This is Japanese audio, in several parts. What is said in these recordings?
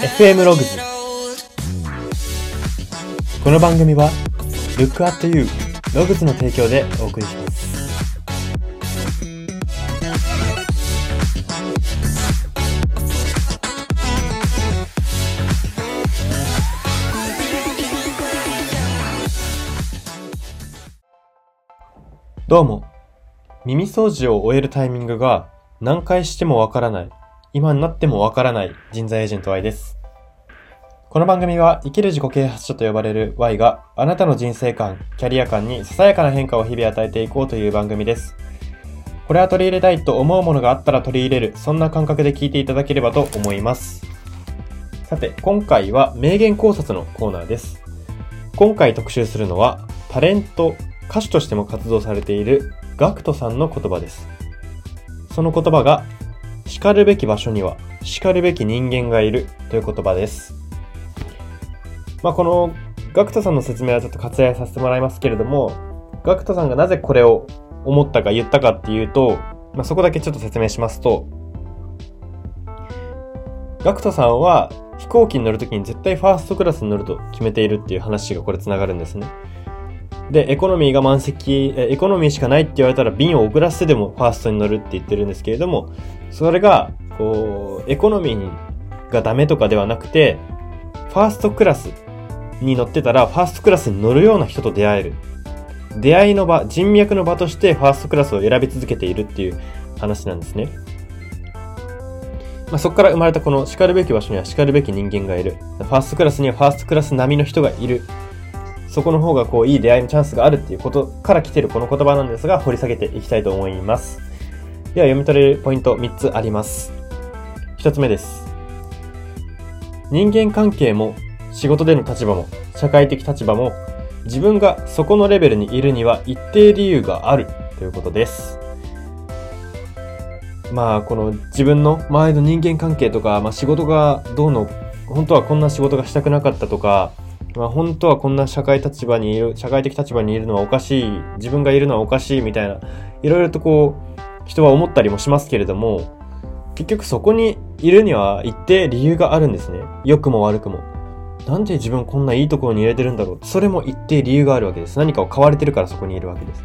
FM ログズこの番組は Look at You ログズの提供でお送りします。どうも。耳掃除を終えるタイミングが何回してもわからない。今になってもわからない人材エージェント Y です。この番組は生きる自己啓発書と呼ばれる Y があなたの人生観、キャリア観にささやかな変化を日々与えていこうという番組です。これは取り入れたいと思うものがあったら取り入れる、そんな感覚で聞いていただければと思います。さて、今回は名言考察のコーナーです。今回特集するのは、タレント、歌手としても活動されているガクトさんの言葉です。その言葉が、叱るべき場所には叱るべき人間がいるという言葉です。まあ、このガクトさんの説明はちょっと割愛させてもらいますけれども、ガクトさんがなぜこれを思ったか言ったかっていうと、まあ、そこだけちょっと説明しますと、ガクトさんは飛行機に乗るときに絶対ファーストクラスに乗ると決めているっていう話がこれ繋がるんですね。で、エコノミーが満席、エコノミーしかないって言われたら便を遅らせてでもファーストに乗るって言ってるんですけれども、それが、こう、エコノミーがダメとかではなくて、ファーストクラスに乗ってたら、ファーストクラスに乗るような人と出会える。出会いの場、人脈の場としてファーストクラスを選び続けているっていう話なんですね。まあ、そこから生まれたこの叱るべき場所には叱るべき人間がいる。ファーストクラスにはファーストクラス並みの人がいる。そこの方がこういい出会いのチャンスがあるっていうことから来てるこの言葉なんですが、掘り下げていきたいと思います。では読み取れるポイント3つあります。1つ目です。人間関係も仕事での立場も社会的立場も自分がそこのレベルにいるには一定理由があるということです。まあこの自分の周りの人間関係とか、まあ、仕事がどうの本当はこんな仕事がしたくなかったとか、まあ、本当はこんな社会立場にいる社会的立場にいるのはおかしい自分がいるのはおかしいみたいないろいろとこう人は思ったりもしますけれども結局そこにいるには一定理由があるんですね。良くも悪くも。なんで自分こんないいところに入れてるんだろう。それも一定理由があるわけです。何かを買われてるからそこにいるわけです。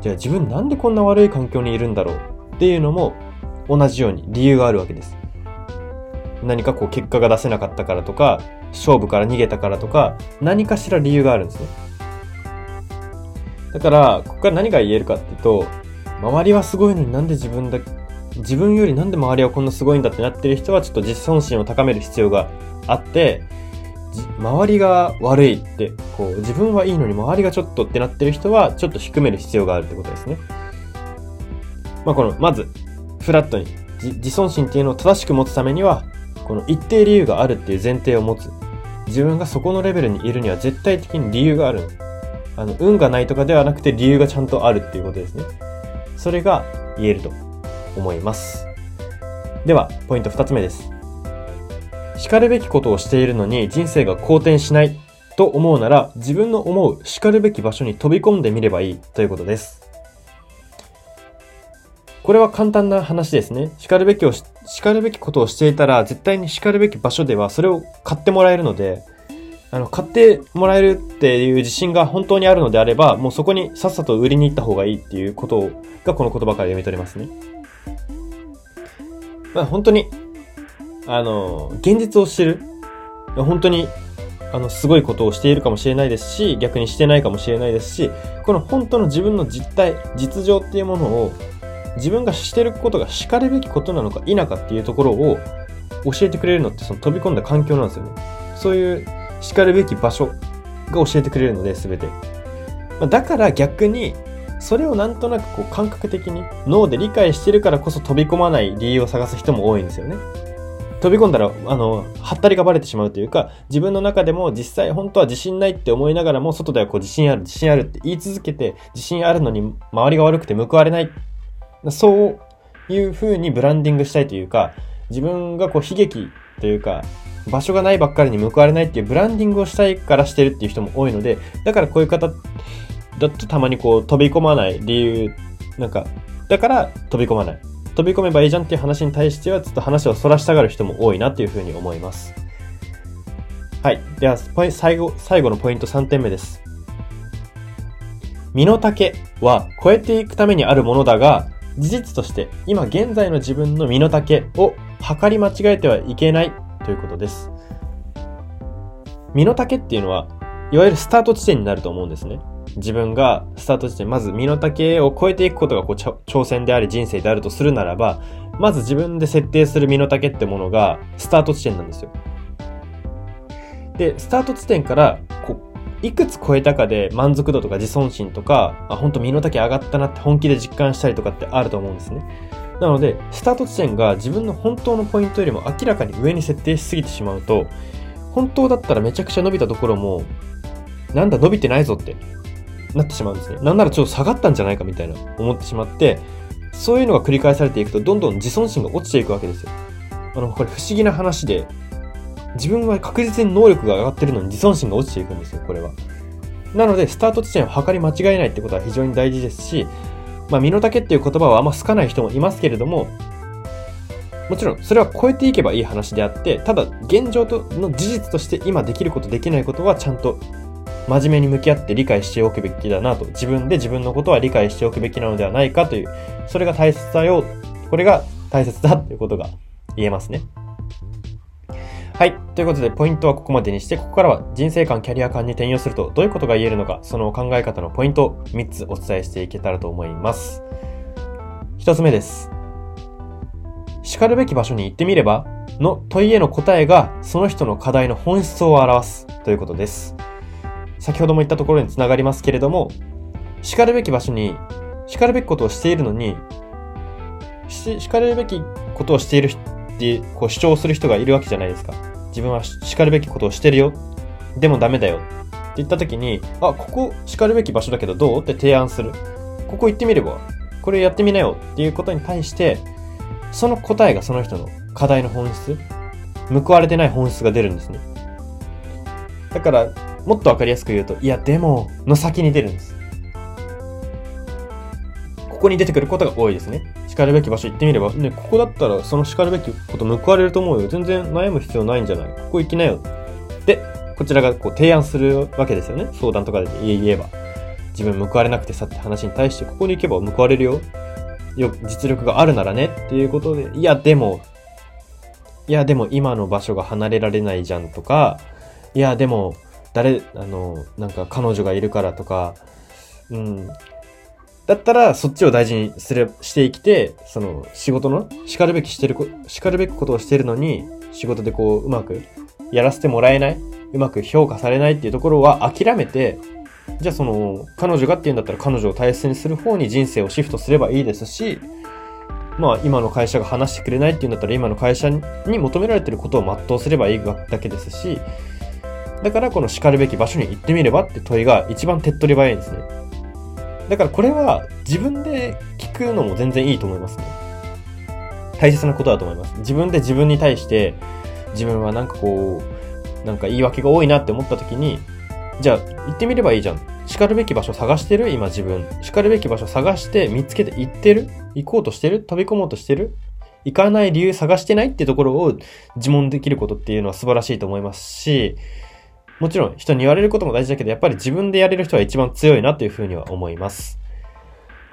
じゃあ自分なんでこんな悪い環境にいるんだろう。っていうのも同じように理由があるわけです。何かこう結果が出せなかったからとか勝負から逃げたからとか何かしら理由があるんですね。だからここから何が言えるかっていうと周りはすごいのになんで自分だ自分よりなんで周りはこんなすごいんだってなってる人はちょっと自尊心を高める必要があって周りが悪いってこう自分はいいのに周りがちょっとってなってる人はちょっと低める必要があるってことですね。まあこのまずフラットに自尊心っていうのを正しく持つためにはこの一定理由があるっていう前提を持つ。自分がそこのレベルにいるには絶対的に理由がある。のあの運がないとかではなくて理由がちゃんとあるっていうことですね。それが言えると思います。ではポイント2つ目です。叱るべきことをしているのに人生が好転しないと思うなら自分の思う叱るべき場所に飛び込んでみればいいということです。これは簡単な話ですね。叱るべきをし、叱るべきことをしていたら、絶対に叱るべき場所ではそれを買ってもらえるので、あの、買ってもらえるっていう自信が本当にあるのであれば、もうそこにさっさと売りに行った方がいいっていうことがこの言葉から読み取れますね。まあ本当に、あの、現実を知る。本当に、あの、すごいことをしているかもしれないですし、逆にしてないかもしれないですし、この本当の自分の実態、実情っていうものを自分がしてることが叱るべきことなのか否かっていうところを教えてくれるのってその飛び込んだ環境なんですよね。そういう叱るべき場所が教えてくれるので全て。まだから逆にそれをなんとなくこう感覚的に脳で理解してるからこそ飛び込まない理由を探す人も多いんですよね。飛び込んだら、あの、はったりがバレてしまうというか、自分の中でも実際本当は自信ないって思いながらも、外ではこう自信ある、自信あるって言い続けて、自信あるのに周りが悪くて報われないそういう風にブランディングしたいというか、自分がこう悲劇というか、場所がないばっかりに報われないっていうブランディングをしたいからしてるっていう人も多いので、だからこういう方だとたまにこう飛び込まない理由、なんか、だから飛び込まない。飛び込めばいいじゃんっていう話に対しては、ちょっと話をそらしたがる人も多いなっていう風に思います。はい。では、最後、最後のポイント3点目です。身の丈は超えていくためにあるものだが、事実として今現在の自分の身の丈を測り間違えてはいけないということです。身の丈っていうのは、いわゆるスタート地点になると思うんですね。自分がスタート地点、まず身の丈を超えていくことがこう挑戦であり人生であるとするならば、まず自分で設定する身の丈ってものがスタート地点なんですよ。で、スタート地点からこいくつ超えたかで満足度とか自尊心とか、あ、本当身の丈上がったなって本気で実感したりとかってあると思うんですね。なので、スタート地点が自分の本当のポイントよりも明らかに上に設定しすぎてしまうと、本当だったらめちゃくちゃ伸びたところも、なんだ伸びてないぞってなってしまうんですね。なんならちょっと下がったんじゃないかみたいな思ってしまって、そういうのが繰り返されていくと、どんどん自尊心が落ちていくわけですよ。あの、これ不思議な話で、自分は確実に能力が上がってるのに自尊心が落ちていくんですよ、これは。なので、スタート地点を測り間違えないってことは非常に大事ですし、まあ、身の丈っていう言葉はあんま好かない人もいますけれども、もちろん、それは超えていけばいい話であって、ただ、現状との事実として今できることできないことはちゃんと真面目に向き合って理解しておくべきだなと、自分で自分のことは理解しておくべきなのではないかという、それが大切だよ、これが大切だということが言えますね。ということで、ポイントはここまでにして、ここからは人生観、キャリア観に転用するとどういうことが言えるのか、その考え方のポイントを3つお伝えしていけたらと思います。1つ目です。叱るべき場所に行ってみればの問いへの答えが、その人の課題の本質を表すということです。先ほども言ったところにつながりますけれども、叱るべき場所に、叱るべきことをしているのに、叱るべきことをしているってこう主張する人がいるわけじゃないですか。自分は叱るべきことをしてるよ。でもダメだよ。って言った時に、あ、ここ叱るべき場所だけどどう？って提案する。ここ行ってみれば、これやってみなよっていうことに対して、その答えがその人の課題の本質、報われてない本質が出るんですね。だから、もっとわかりやすく言うと、いや、でも、の先に出るんです。ここに出てくることが多いですね。叱るべき場所行ってみれば、ね、ここだったらその叱るべきこと報われると思うよ。全然悩む必要ないんじゃないここ行きなよ。で、こちらがこう提案するわけですよね。相談とかで言えば。自分報われなくてさって話に対して、ここに行けば報われるよ。よ、実力があるならねっていうことで、いや、でも、いや、でも今の場所が離れられないじゃんとか、いや、でも、誰、あの、なんか彼女がいるからとか、うん。だったら、そっちを大事にすれ、して生きて、その、仕事の、叱るべきしてる、叱るべきことをしてるのに、仕事でこう、うまく、やらせてもらえない、うまく評価されないっていうところは諦めて、じゃあその、彼女がっていうんだったら彼女を大切にする方に人生をシフトすればいいですし、まあ今の会社が話してくれないっていうんだったら今の会社に求められてることを全うすればいいだけですし、だからこの叱るべき場所に行ってみればって問いが一番手っ取り早いんですね。だからこれは自分で聞くのも全然いいと思いますね。大切なことだと思います。自分で自分に対して自分はなんかこう、なんか言い訳が多いなって思った時に、じゃあ行ってみればいいじゃん。叱るべき場所探してる？今自分。叱るべき場所探して見つけて行ってる？行こうとしてる？飛び込もうとしてる？行かない理由探してない？ってところを自問できることっていうのは素晴らしいと思いますし、もちろん人に言われることも大事だけど、やっぱり自分でやれる人は一番強いなというふうには思います。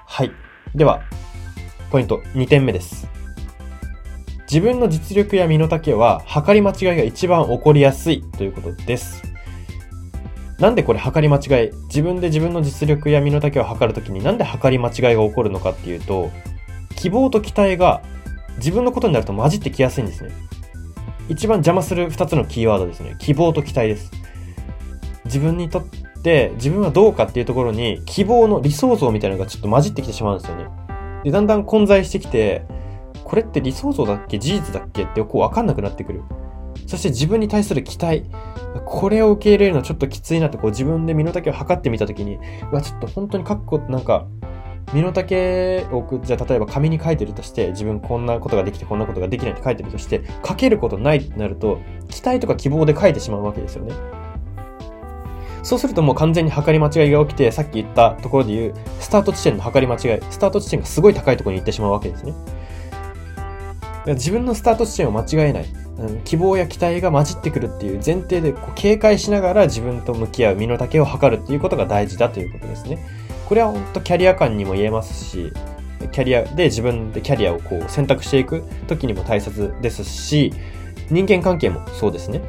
はい。では、ポイント2点目です。自分の実力や身の丈は、測り間違いが一番起こりやすいということです。なんでこれ測り間違い、自分で自分の実力や身の丈を測るときになんで測り間違いが起こるのかっていうと、希望と期待が自分のことになると混じってきやすいんですね。一番邪魔する2つのキーワードですね。希望と期待です。自分にとって自分はどうかっていうところに希望の理想像みたいなのがちょっと混じってきてしまうんですよね。で、だんだん混在してきて、これって理想像だっけ事実だっけってこうわかんなくなってくる。そして自分に対する期待。これを受け入れるのちょっときついなってこう自分で身の丈を測ってみたときに、うわ、ちょっと本当に書くこなんか、身の丈を、じゃあ例えば紙に書いてるとして、自分こんなことができてこんなことができないって書いてるとして、書けることないってなると、期待とか希望で書いてしまうわけですよね。そうするともう完全に測り間違いが起きて、さっき言ったところで言う、スタート地点の測り間違い、スタート地点がすごい高いところに行ってしまうわけですね。自分のスタート地点を間違えない。希望や期待が混じってくるっていう前提でこう警戒しながら自分と向き合う身の丈を測るっていうことが大事だということですね。これは本当キャリア感にも言えますし、キャリアで自分でキャリアをこう選択していく時にも大切ですし、人間関係もそうですね。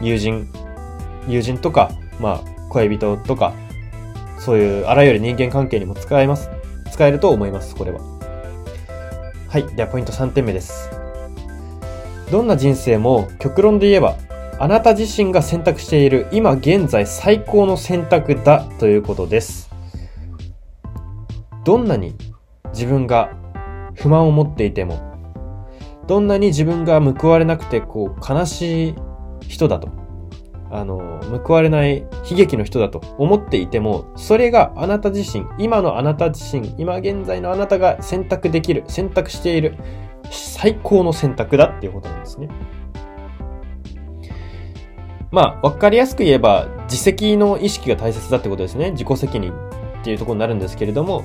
友人、友人とか、まあ、恋人とか、そういうあらゆる人間関係にも使えます。使えると思います、これは。はい。では、ポイント3点目です。どんな人生も極論で言えば、あなた自身が選択している今現在最高の選択だということです。どんなに自分が不満を持っていても、どんなに自分が報われなくてこう悲しい人だと、あの、報われない悲劇の人だと思っていても、それがあなた自身、今のあなた自身、今現在のあなたが選択できる、選択している最高の選択だっていうことなんですね。まあ、わかりやすく言えば、自責の意識が大切だってことですね。自己責任っていうところになるんですけれども、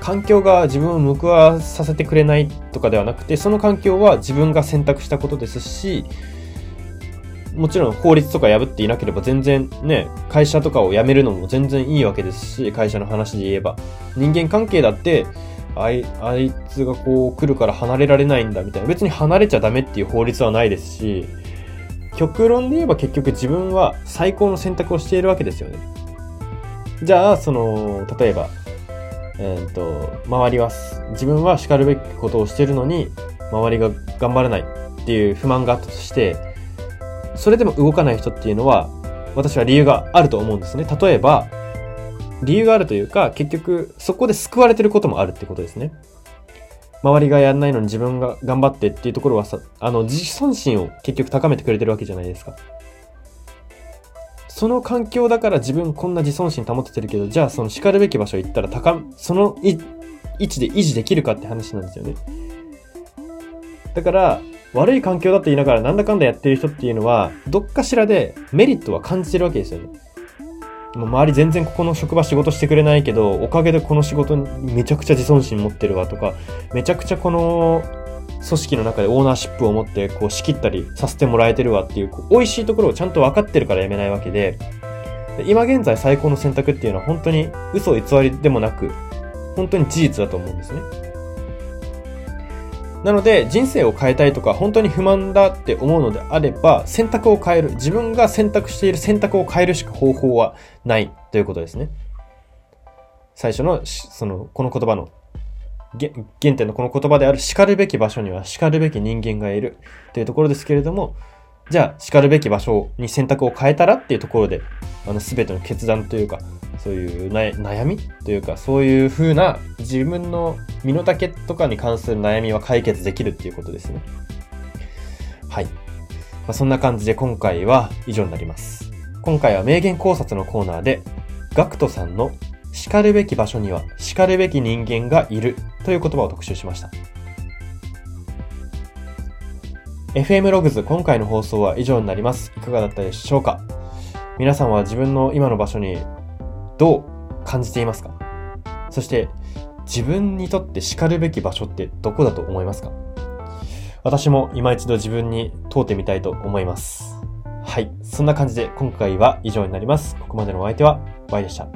環境が自分を報わさせてくれないとかではなくて、その環境は自分が選択したことですし、もちろん法律とか破っていなければ全然ね、会社とかを辞めるのも全然いいわけですし、会社の話で言えば。人間関係だって、あい、あいつがこう来るから離れられないんだみたいな。別に離れちゃダメっていう法律はないですし、極論で言えば結局自分は最高の選択をしているわけですよね。じゃあ、その、例えば、えっ、と、周りは、自分は叱るべきことをしているのに、周りが頑張らないっていう不満があったとして、それでも動かない人っていうのは、私は理由があると思うんですね。例えば、理由があるというか、結局、そこで救われてることもあるってことですね。周りがやんないのに自分が頑張ってっていうところはさ、あの、自尊心を結局高めてくれてるわけじゃないですか。その環境だから自分こんな自尊心保ててるけど、じゃあその叱るべき場所行ったら高、その位置で維持できるかって話なんですよね。だから、悪い環境だって言いながらなんだかんだやってる人っていうのは、どっかしらでメリットは感じてるわけですよね。もう周り全然ここの職場仕事してくれないけど、おかげでこの仕事にめちゃくちゃ自尊心持ってるわとか、めちゃくちゃこの組織の中でオーナーシップを持ってこう仕切ったりさせてもらえてるわっていう、こう美味しいところをちゃんと分かってるからやめないわけ、で今現在最高の選択っていうのは本当に嘘偽りでもなく、本当に事実だと思うんですね。なので、人生を変えたいとか、本当に不満だって思うのであれば、選択を変える。自分が選択している選択を変えるしか方法はないということですね。最初の、その、この言葉の、原点のこの言葉である叱るべき場所には叱るべき人間がいるというところですけれども、じゃあ叱るべき場所に選択を変えたらっていうところで、あの、すべての決断というか、そういう悩みというか、そういう風な自分の身の丈とかに関する悩みは解決できるっていうことですね。はい。まあ、そんな感じで今回は以上になります。今回は名言考察のコーナーで、ガクトさんの叱るべき場所には叱るべき人間がいるという言葉を特集しました。FM ログズ今回の放送は以上になります。いかがだったでしょうか？皆さんは自分の今の場所にどう感じていますか？そして自分にとって叱るべき場所ってどこだと思いますか？私も今一度自分に問うてみたいと思います。はい。そんな感じで今回は以上になります。ここまでのお相手は Y でした。